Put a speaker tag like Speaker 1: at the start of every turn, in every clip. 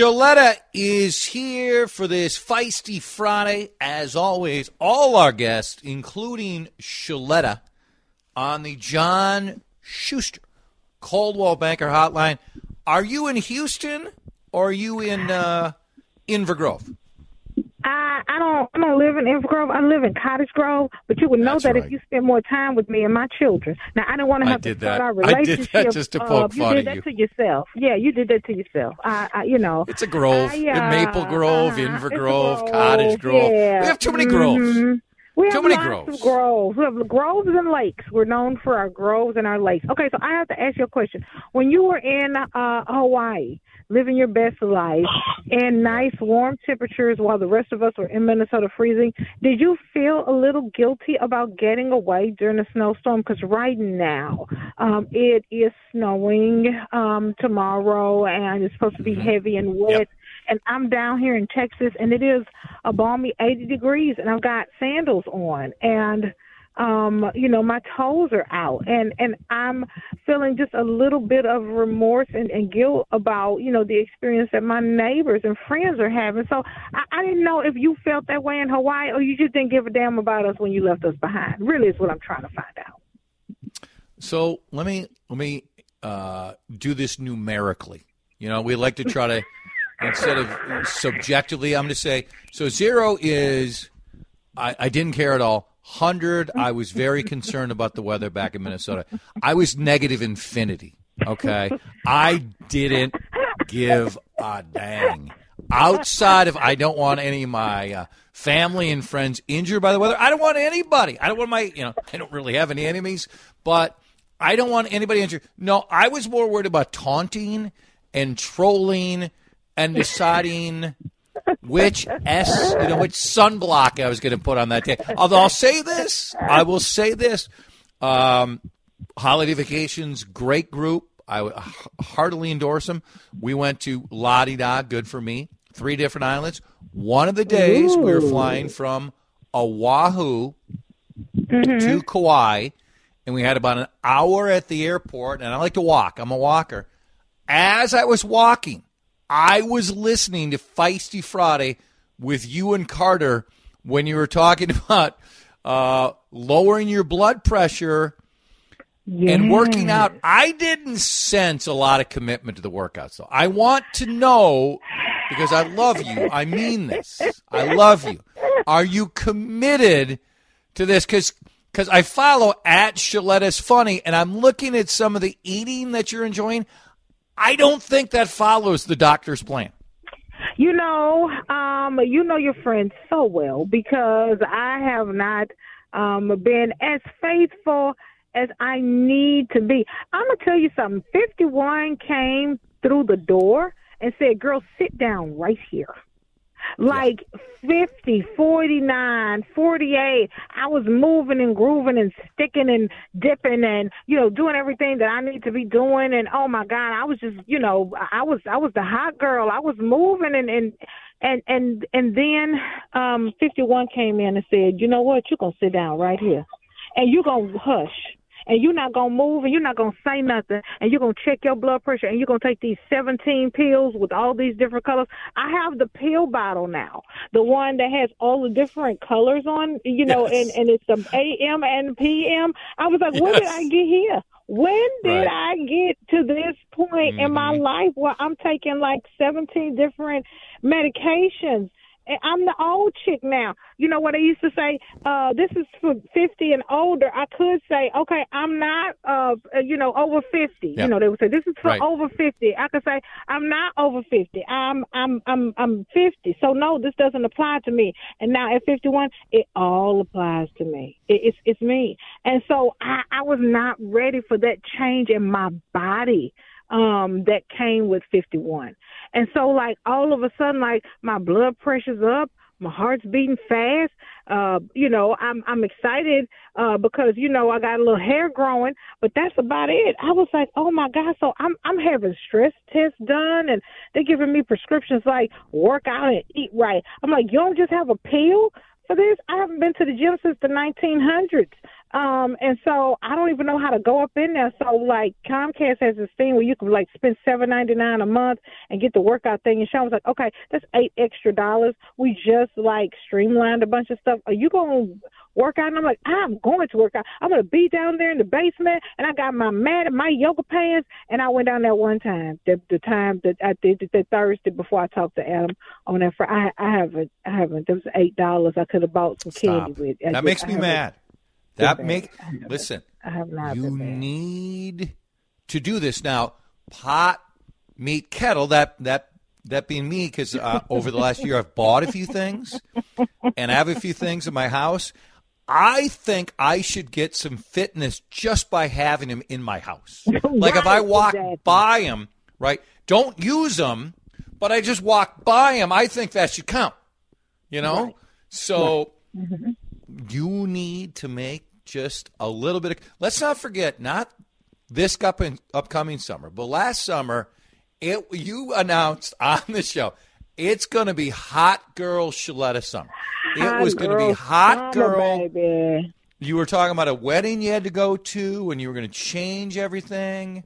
Speaker 1: Sheletta is here for this feisty Friday. As always, all our guests, including Sheletta, on the John Schuster Coldwell Banker Hotline. Are you in Houston or are you in uh, Inver Grove?
Speaker 2: I I don't I don't live in Inver Grove. I live in Cottage Grove. But you would know
Speaker 1: That's
Speaker 2: that
Speaker 1: right.
Speaker 2: if you spend more time with me and my children. Now I don't want to have to start
Speaker 1: that.
Speaker 2: our
Speaker 1: I did that just to poke
Speaker 2: uh,
Speaker 1: poke
Speaker 2: you
Speaker 1: fun
Speaker 2: did
Speaker 1: at
Speaker 2: that
Speaker 1: you.
Speaker 2: to yourself. Yeah, you did that to yourself. I, I you know.
Speaker 1: It's a grove.
Speaker 2: I, uh,
Speaker 1: Maple Grove,
Speaker 2: uh-huh.
Speaker 1: Inver Grove, Cottage Grove.
Speaker 2: Yeah.
Speaker 1: We have too many groves.
Speaker 2: Mhm. We
Speaker 1: Too
Speaker 2: have
Speaker 1: many groves.
Speaker 2: Of groves. We have groves and lakes. We're known for our groves and our lakes. Okay, so I have to ask you a question. When you were in uh, Hawaii, living your best life in nice warm temperatures while the rest of us were in Minnesota freezing, did you feel a little guilty about getting away during a snowstorm? Because right now um, it is snowing um, tomorrow and it's supposed to be heavy and wet.
Speaker 1: Yep.
Speaker 2: and I'm down here in Texas, and it is a balmy 80 degrees, and I've got sandals on, and um, you know my toes are out, and and I'm feeling just a little bit of remorse and, and guilt about you know the experience that my neighbors and friends are having. So I, I didn't know if you felt that way in Hawaii, or you just didn't give a damn about us when you left us behind. Really, is what I'm trying to find out.
Speaker 1: So let me let me uh, do this numerically. You know, we like to try to instead of subjectively. I'm going to say so. Zero is I, I didn't care at all. Hundred, I was very concerned about the weather back in Minnesota. I was negative infinity. Okay, I didn't give a dang. Outside of I don't want any of my uh, family and friends injured by the weather. I don't want anybody. I don't want my you know I don't really have any enemies, but I don't want anybody injured. No, I was more worried about taunting and trolling and deciding which S, you know, which sunblock I was going to put on that day. Although I'll say this, I will say this: um, holiday vacations, great group. I heartily endorse them. We went to La Di Da, good for me. Three different islands. One of the days we were flying from Oahu to Kauai, and we had about an hour at the airport. And I like to walk. I'm a walker. As I was walking, I was listening to Feisty Friday with you and Carter when you were talking about uh, lowering your blood pressure and working out. I didn't sense a lot of commitment to the workouts, though. I want to know because I love you. I mean this. I love you. Are you committed to this? Because because I follow at Sheletta's Funny, and I'm looking at some of the eating that you're enjoying. I don't think that follows the doctor's plan.
Speaker 2: You know, um, you know your friend so well because I have not um, been as faithful as I need to be. I'm gonna tell you something. Fifty one came through the door and said, "Girl, sit down right here." Like fifty, forty-nine, forty-eight, I was moving and grooving and sticking and dipping and, you know, doing everything that I need to be doing. And oh my God, I was just, you know, I was, I was the hot girl. I was moving and, and, and, and, and then, um, 51 came in and said, you know what? You're going to sit down right here and you're going to hush and you're not gonna move and you're not gonna say nothing and you're gonna check your blood pressure and you're gonna take these 17 pills with all these different colors. I have the pill bottle now, the one that has all the different colors on, you know,
Speaker 1: Yes.
Speaker 2: and and it's the AM and PM. I was like, when did I get here? When did
Speaker 1: Right.
Speaker 2: I get to this point in my mm-hmm. life where I'm taking like 17 different medications? And I'm the old chick now. You know what I used to say? Uh, this is for 50 and older. I could say, okay, I'm not, uh, you know, over 50.
Speaker 1: Yeah.
Speaker 2: You know, they would say this is for
Speaker 1: Right.
Speaker 2: over 50. I could say I'm not over 50. I'm, I'm, I'm, I'm 50. So no, this doesn't apply to me. And now at 51, it all applies to me. It, it's, it's me. And so I, I was not ready for that change in my body um that came with 51. And so like all of a sudden like my blood pressure's up, my heart's beating fast. Uh you know, I'm I'm excited uh because you know I got a little hair growing, but that's about it. I was like, "Oh my god, so I'm I'm having stress tests done and they're giving me prescriptions like work out and eat right." I'm like, "You don't just have a pill?" for this. I haven't been to the gym since the 1900s. Um, and so I don't even know how to go up in there. So like Comcast has this thing where you can like spend seven ninety nine a month and get the workout thing. And Sean was like, okay, that's eight extra dollars. We just like streamlined a bunch of stuff. Are you gonna work out? And I'm like, I'm going to work out. I'm gonna be down there in the basement, and I got my mat and my yoga pants. And I went down there one time. The the time that I did the Thursday before I talked to Adam on that. For I I haven't I haven't. There was eight dollars. I could have bought some
Speaker 1: Stop.
Speaker 2: candy with. I
Speaker 1: That
Speaker 2: just-
Speaker 1: makes me mad. That make
Speaker 2: bad. I haven't-
Speaker 1: listen.
Speaker 2: I have not
Speaker 1: You need to do this now. Pot, meat, kettle. That that that being me because uh, over the last year I've bought a few things and I have a few things in my house. I think I should get some fitness just by having them in my house. Like if I walk
Speaker 2: exactly.
Speaker 1: by them, right? Don't use them, but I just walk by them. I think that should count. You know. So you need to make just a little bit of. Let's not forget, not this up upcoming summer, but last summer, it you announced on the show it's going to be hot girl Sheletta summer. It
Speaker 2: Hot
Speaker 1: was going to be hot
Speaker 2: summer,
Speaker 1: girl.
Speaker 2: baby.
Speaker 1: You were talking about a wedding you had to go to, and you were going to change everything.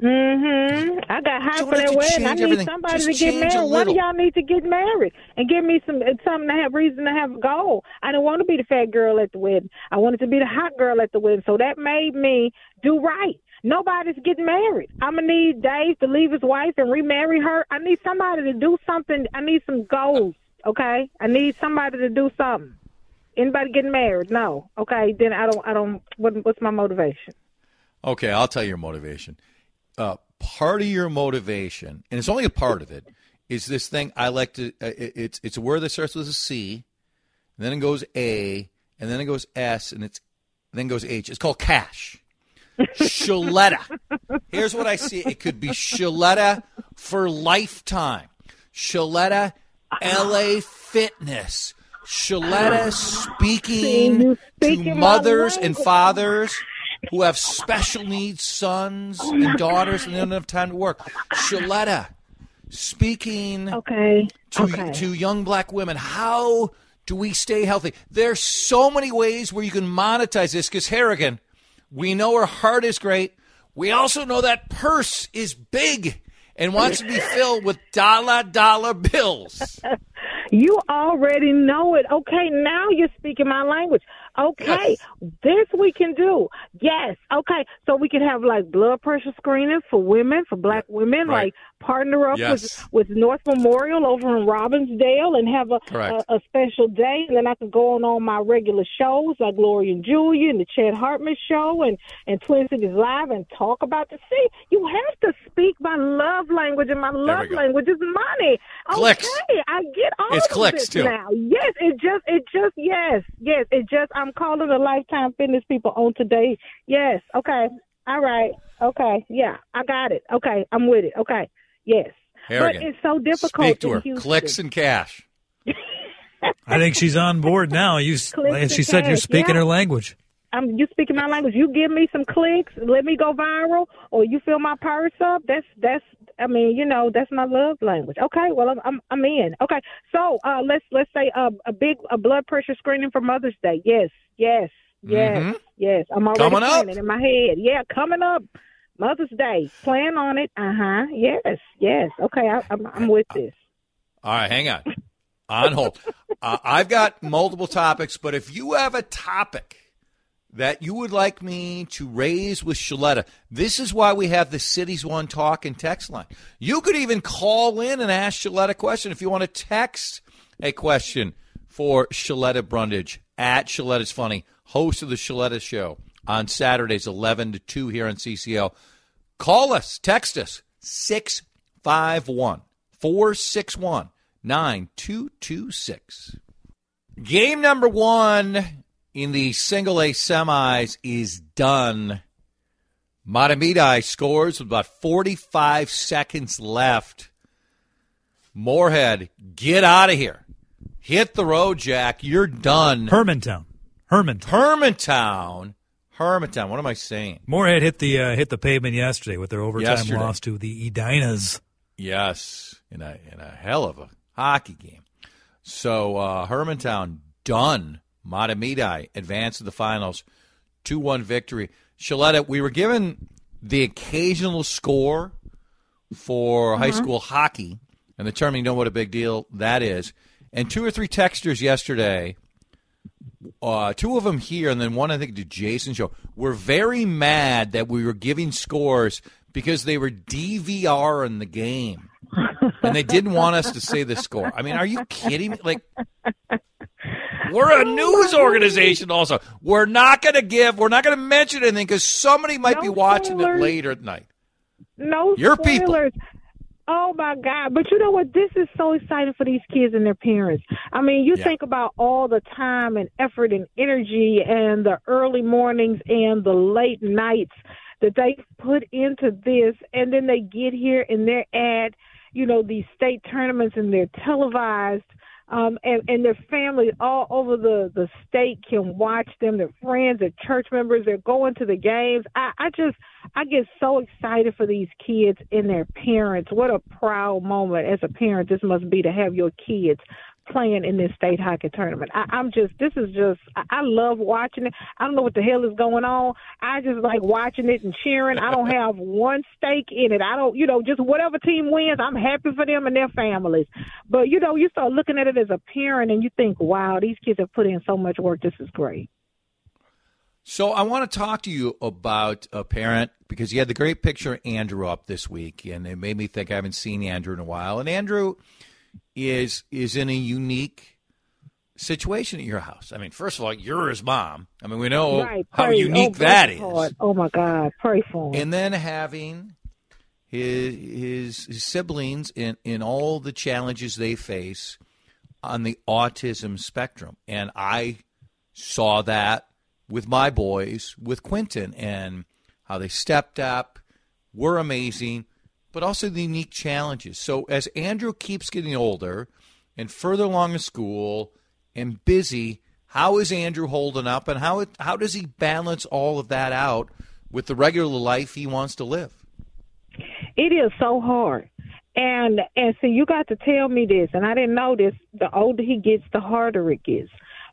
Speaker 2: Mhm. I got high
Speaker 1: Don't
Speaker 2: for that
Speaker 1: to
Speaker 2: wedding. I need
Speaker 1: everything.
Speaker 2: somebody
Speaker 1: Just
Speaker 2: to get married. One of y'all need to get married and give me some something to have reason to have a goal. I didn't want to be the fat girl at the wedding. I wanted to be the hot girl at the wedding. So that made me do right. Nobody's getting married. I'm gonna need Dave to leave his wife and remarry her. I need somebody to do something. I need some goals. Okay, I need somebody to do something. Anybody getting married? No. Okay, then I don't. I don't. What, what's my motivation?
Speaker 1: Okay, I'll tell you your motivation. Uh, part of your motivation, and it's only a part of it, is this thing I like to. Uh, it- it's it's a word that starts with a C, and then it goes A, and then it goes S, and it's then goes H. It's called cash. Sheletta. Here's what I see. It could be Sheletta for lifetime. Sheletta LA Fitness. Sheletta speaking to mothers and fathers who have special needs sons and daughters and they don't have time to work. Sheletta speaking
Speaker 2: Okay.
Speaker 1: to,
Speaker 2: okay.
Speaker 1: to young black women. How do we stay healthy? There's so many ways where you can monetize this because Harrigan, we know her heart is great. We also know that purse is big and wants to be filled with dollar dollar bills.
Speaker 2: You already know it. Okay, now you're speaking my language. Okay, this we can do. Yes. Okay, so we can have like blood pressure screening for women, for black women,
Speaker 1: Right.
Speaker 2: like partner up
Speaker 1: Yes.
Speaker 2: with with North Memorial over in Robbinsdale and have a, a a special day, and then I can go on all my regular shows like Gloria and Julia and the Chad Hartman show and and Twin Cities Live and talk about the see. You have to speak my love language, and my love language is money.
Speaker 1: Clicks.
Speaker 2: Okay, I get all
Speaker 1: It's
Speaker 2: of
Speaker 1: clicks,
Speaker 2: this
Speaker 1: too.
Speaker 2: now. Yes, it just, it just, yes, yes, it just. I'm calling the Lifetime Fitness people on today. Yes, okay, all right, okay, yeah, I got it. Okay, I'm with it. Okay, yes,
Speaker 1: Harrigan,
Speaker 2: but it's so difficult.
Speaker 1: Speak to
Speaker 2: in
Speaker 1: her.
Speaker 2: Houston.
Speaker 1: Clicks and cash.
Speaker 3: I think she's on board now. You, s-
Speaker 2: Clicks
Speaker 3: as she
Speaker 2: and
Speaker 3: said, you're speaking
Speaker 2: yeah.
Speaker 3: her language.
Speaker 2: I'm you speaking my language. You give me some clicks, let me go viral, or you fill my purse up. That's that's. I mean, you know, that's my love language. Okay, well, I'm I'm, I'm in. Okay, so uh, let's let's say uh, a big a blood pressure screening for Mother's Day. Yes, yes, yes,
Speaker 1: Mhm.
Speaker 2: yes. I'm already
Speaker 1: Coming up.
Speaker 2: in my head. Yeah, coming up. Mother's Day. Plan on it. Uh huh. Yes, yes. Okay, I, I'm I'm with this.
Speaker 1: All right, hang on. On hold. Uh, I've got multiple topics, but if you have a topic that you would like me to raise with Sheletta, this is why we have the Cities One Talk and text line. You could even call in and ask Sheletta a question if you want to text a question for Sheletta Brundidge at Sheletta's Funny, host of the Sheletta Show on Saturdays 11 to 2 here on CCO. Call us, text us, 651 461 9226. Game number one in the single A semis is done. Mahtomedi scores with about 45 seconds left. Moorhead, get out of here. Hit the road, Jack. You're done.
Speaker 3: Hermantown. Hermantown.
Speaker 1: Hermantown. Hermantown. What am I saying?
Speaker 3: Moorhead hit the uh, hit the pavement yesterday with their overtime
Speaker 1: Yesterday.
Speaker 3: loss to the Edinas.
Speaker 1: Yes, in a in a hell of a hockey game. So uh, Hermantown done. Mahtomedi advanced to the finals. 2 1 victory. Sheletta, we were given the occasional score for high school hockey, and the term you know what a big deal that is. And two or three texters yesterday, uh, two of them here, and then one I think to Jason show, were very mad that we were giving scores because they were DVR in the game. and they didn't want us to say the score. I mean, are you kidding me? Like, we're a news organization. Also, we're not going to give. We're not going to mention anything because somebody might
Speaker 2: No
Speaker 1: be watching it later at night.
Speaker 2: No
Speaker 1: Your people.
Speaker 2: Oh my God! But you know what? This is so exciting for these kids and their parents. I mean, you
Speaker 1: Yeah.
Speaker 2: think about all the time and effort and energy and the early mornings and the late nights that they put into this, and then they get here and they're at, you know, these state tournaments and they're televised. Um, and, and their families all over the, the state can watch them. Their friends, their church members, they're going to the games. I, I just, I get so excited for these kids and their parents. What a proud moment as a parent this must be to have your kids playing in this state hockey tournament. I, I'm just, this is just, I, I love watching it. I don't know what the hell is going on. I just like watching it and cheering. I don't have one stake in it. I don't, you know, just whatever team wins, I'm happy for them and their families. But you know, you start looking at it as a parent and you think, wow, these kids have put in so much work. This is great.
Speaker 1: So I want to talk to you about a parent because you had the great picture of Andrew up this week, and it made me think I haven't seen Andrew in a while. And Andrew is is in a unique situation at your house. I mean, first of all, you're his mom. I mean, we know
Speaker 2: right.
Speaker 1: how
Speaker 2: Pray.
Speaker 1: unique
Speaker 2: oh,
Speaker 1: that is.
Speaker 2: heart. Oh my God. Pray for him.
Speaker 1: And then having his, his his siblings in in all the challenges they face on the autism spectrum, and I saw that with my boys, with Quentin, and how they stepped up, were amazing, but also the unique challenges. So as Andrew keeps getting older and further along in school and busy, how is Andrew holding up, and how how does he balance all of that out with the regular life he wants to live?
Speaker 2: It is so hard. And and so you got to tell me this, and I didn't know this. The older he gets, the harder it gets,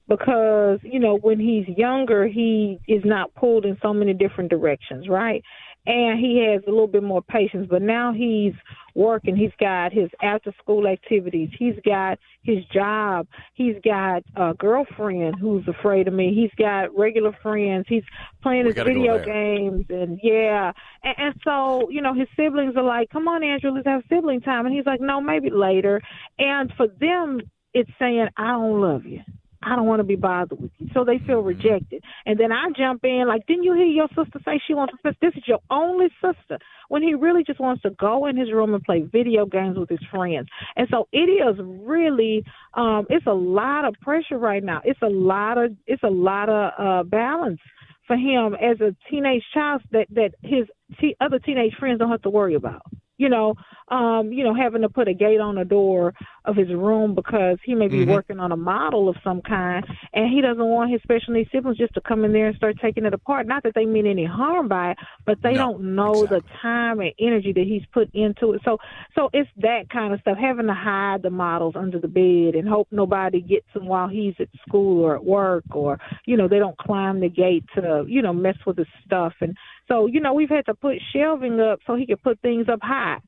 Speaker 2: because you know when he's younger, he is not pulled in so many different directions, right? And he has a little bit more patience. But now he's working. He's got his after school activities. He's got his job. He's got a girlfriend who's afraid of me. He's got regular friends. He's playing
Speaker 1: We
Speaker 2: his video games and yeah. And, and so, you know, his siblings are like, "Come on, Andrew, let's have sibling time." And he's like, "No, maybe later." And for them, it's saying, "I don't love you. I don't want to be bothered with you." So they feel rejected. And then I jump in like, "Didn't you hear your sister say she wants a sister? This is your only sister." When he really just wants to go in his room and play video games with his friends. And so it is really um it's a lot of pressure right now. It's a lot of it's a lot of uh balance for him as a teenage child that that his t- other teenage friends don't have to worry about. You know, um, you know, having to put a gate on the door of his room because he may be
Speaker 1: Mhm.
Speaker 2: working on a model of some kind, and he doesn't want his special needs siblings just to come in there and start taking it apart. Not that they mean any harm by it, but they
Speaker 1: No,
Speaker 2: don't know the time and energy that he's put into it. So, so it's that kind of stuff. Having to hide the models under the bed and hope nobody gets them while he's at school or at work, or you know, they don't climb the gate to you know mess with his stuff. And so, you know, we've had to put shelving up so he can put things up high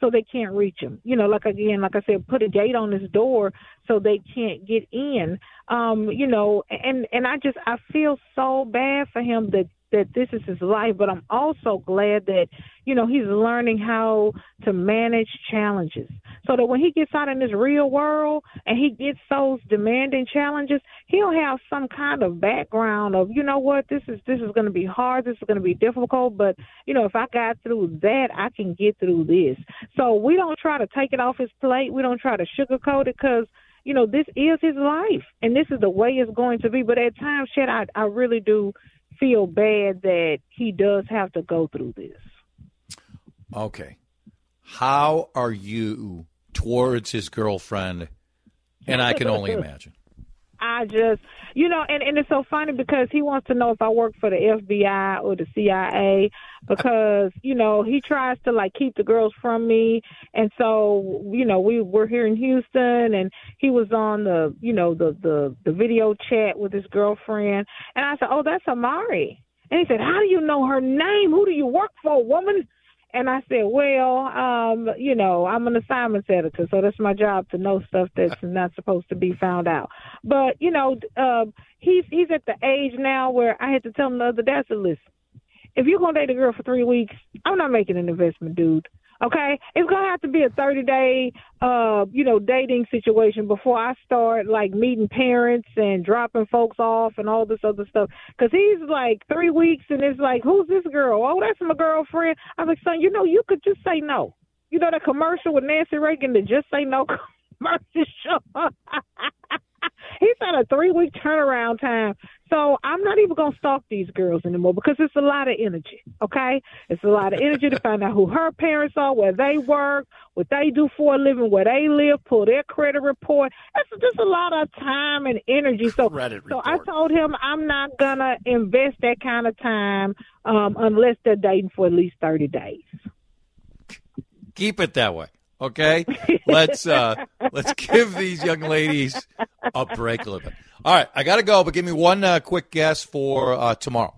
Speaker 2: so they can't reach him. You know, like again, like I said, put a gate on his door so they can't get in. Um, you know, and and I just I feel so bad for him that that this is his life, but I'm also glad that you know he's learning how to manage challenges so that when he gets out in this real world and he gets those demanding challenges, he'll have some kind of background of, you know what, this is this is going to be hard, this is going to be difficult, but you know, if I got through that, I can get through this. So we don't try to take it off his plate. We don't try to sugarcoat it because you know this is his life and this is the way it's going to be. But at times, Shed, I I really do feel bad that he does have to go through this.
Speaker 1: Okay. How are you towards his girlfriend? And I can only imagine.
Speaker 2: I just, you know, and and it's so funny because he wants to know if I work for the FBI or the CIA because you know he tries to like keep the girls from me, and so you know we were here in Houston, and he was on the you know the the the video chat with his girlfriend, and I said, oh, that's Amari, and he said, how do you know her name? Who do you work for, woman? And I said, well, um, you know, I'm an assignments editor, so that's my job to know stuff that's not supposed to be found out. But you know, uh, he's he's at the age now where I had to tell him the other day, I said, listen, if you're gonna date a girl for three weeks, I'm not making an investment, dude. Okay, it's gonna have to be a 30 day, uh, you know, dating situation before I start like meeting parents and dropping folks off and all this other stuff. Cause he's like three weeks and it's like, who's this girl? Oh, that's my girlfriend. I was like, son, you know, you could just say no. You know that commercial with Nancy Reagan, the just say no commercial. He's had a three week turnaround time. So I'm not even gonna stalk these girls anymore because it's a lot of energy. Okay, it's a lot of energy to find out who her parents are, where they work, what they do for a living, where they live, pull their credit report. It's just a lot of time and energy. So,
Speaker 1: Credit
Speaker 2: so I told him I'm not gonna invest that kind of time um, unless they're dating for at least thirty days.
Speaker 1: Keep it that way. Okay, let's uh, let's give these young ladies a break a little bit. All right, I got to go, but give me one uh, quick guess for uh, tomorrow.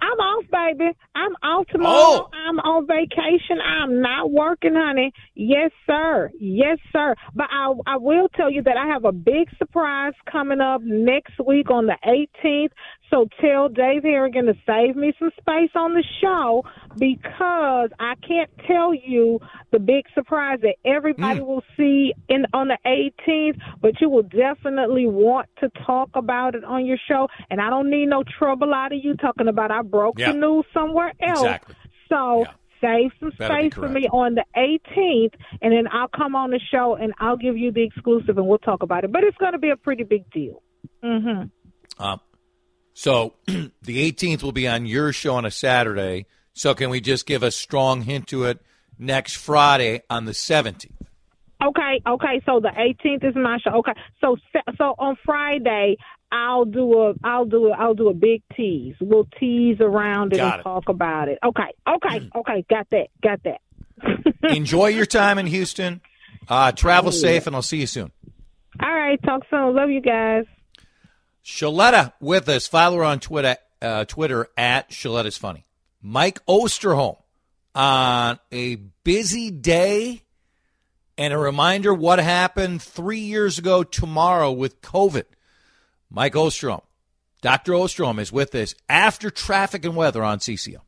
Speaker 2: I'm off, baby. I'm off tomorrow.
Speaker 1: Oh.
Speaker 2: I'm on vacation. I'm not working, honey. Yes, sir. Yes, sir. But I, I will tell you that I have a big surprise coming up next week on the 18th. So tell Dave Harrigan to save me some space on the show because I can't tell you the big surprise that everybody will see in on the 18th, but you will definitely want to talk about it on your show. And I don't need no trouble out of you talking about I broke
Speaker 1: Yeah.
Speaker 2: the news somewhere else.
Speaker 1: Exactly.
Speaker 2: So
Speaker 1: Yeah.
Speaker 2: save some space for me on the 18th, and then I'll come on the show and I'll give you the exclusive and we'll talk about it. But it's going to be a pretty big deal. hmm
Speaker 1: Um, so the 18th will be on your show on a Saturday. So can we just give a strong hint to it next Friday on the 17th?
Speaker 2: Okay, okay. So the 18th is my show. Okay, so so on Friday I'll do a I'll do a I'll do a big tease. We'll tease around it
Speaker 1: Got
Speaker 2: and
Speaker 1: it.
Speaker 2: talk about it. Okay, okay, okay. Got that. Got that.
Speaker 1: Enjoy your time in Houston. Uh, travel safe, and I'll see you soon.
Speaker 2: All right. Talk soon. Love you guys.
Speaker 1: Sheletta with us. Follow her on Twitter, uh, Twitter at Sheletta's Funny. Mike Osterholm on a busy day and a reminder what happened three years ago tomorrow with COVID. Mike Osterholm, Dr. Osterholm is with us after traffic and weather on CCO.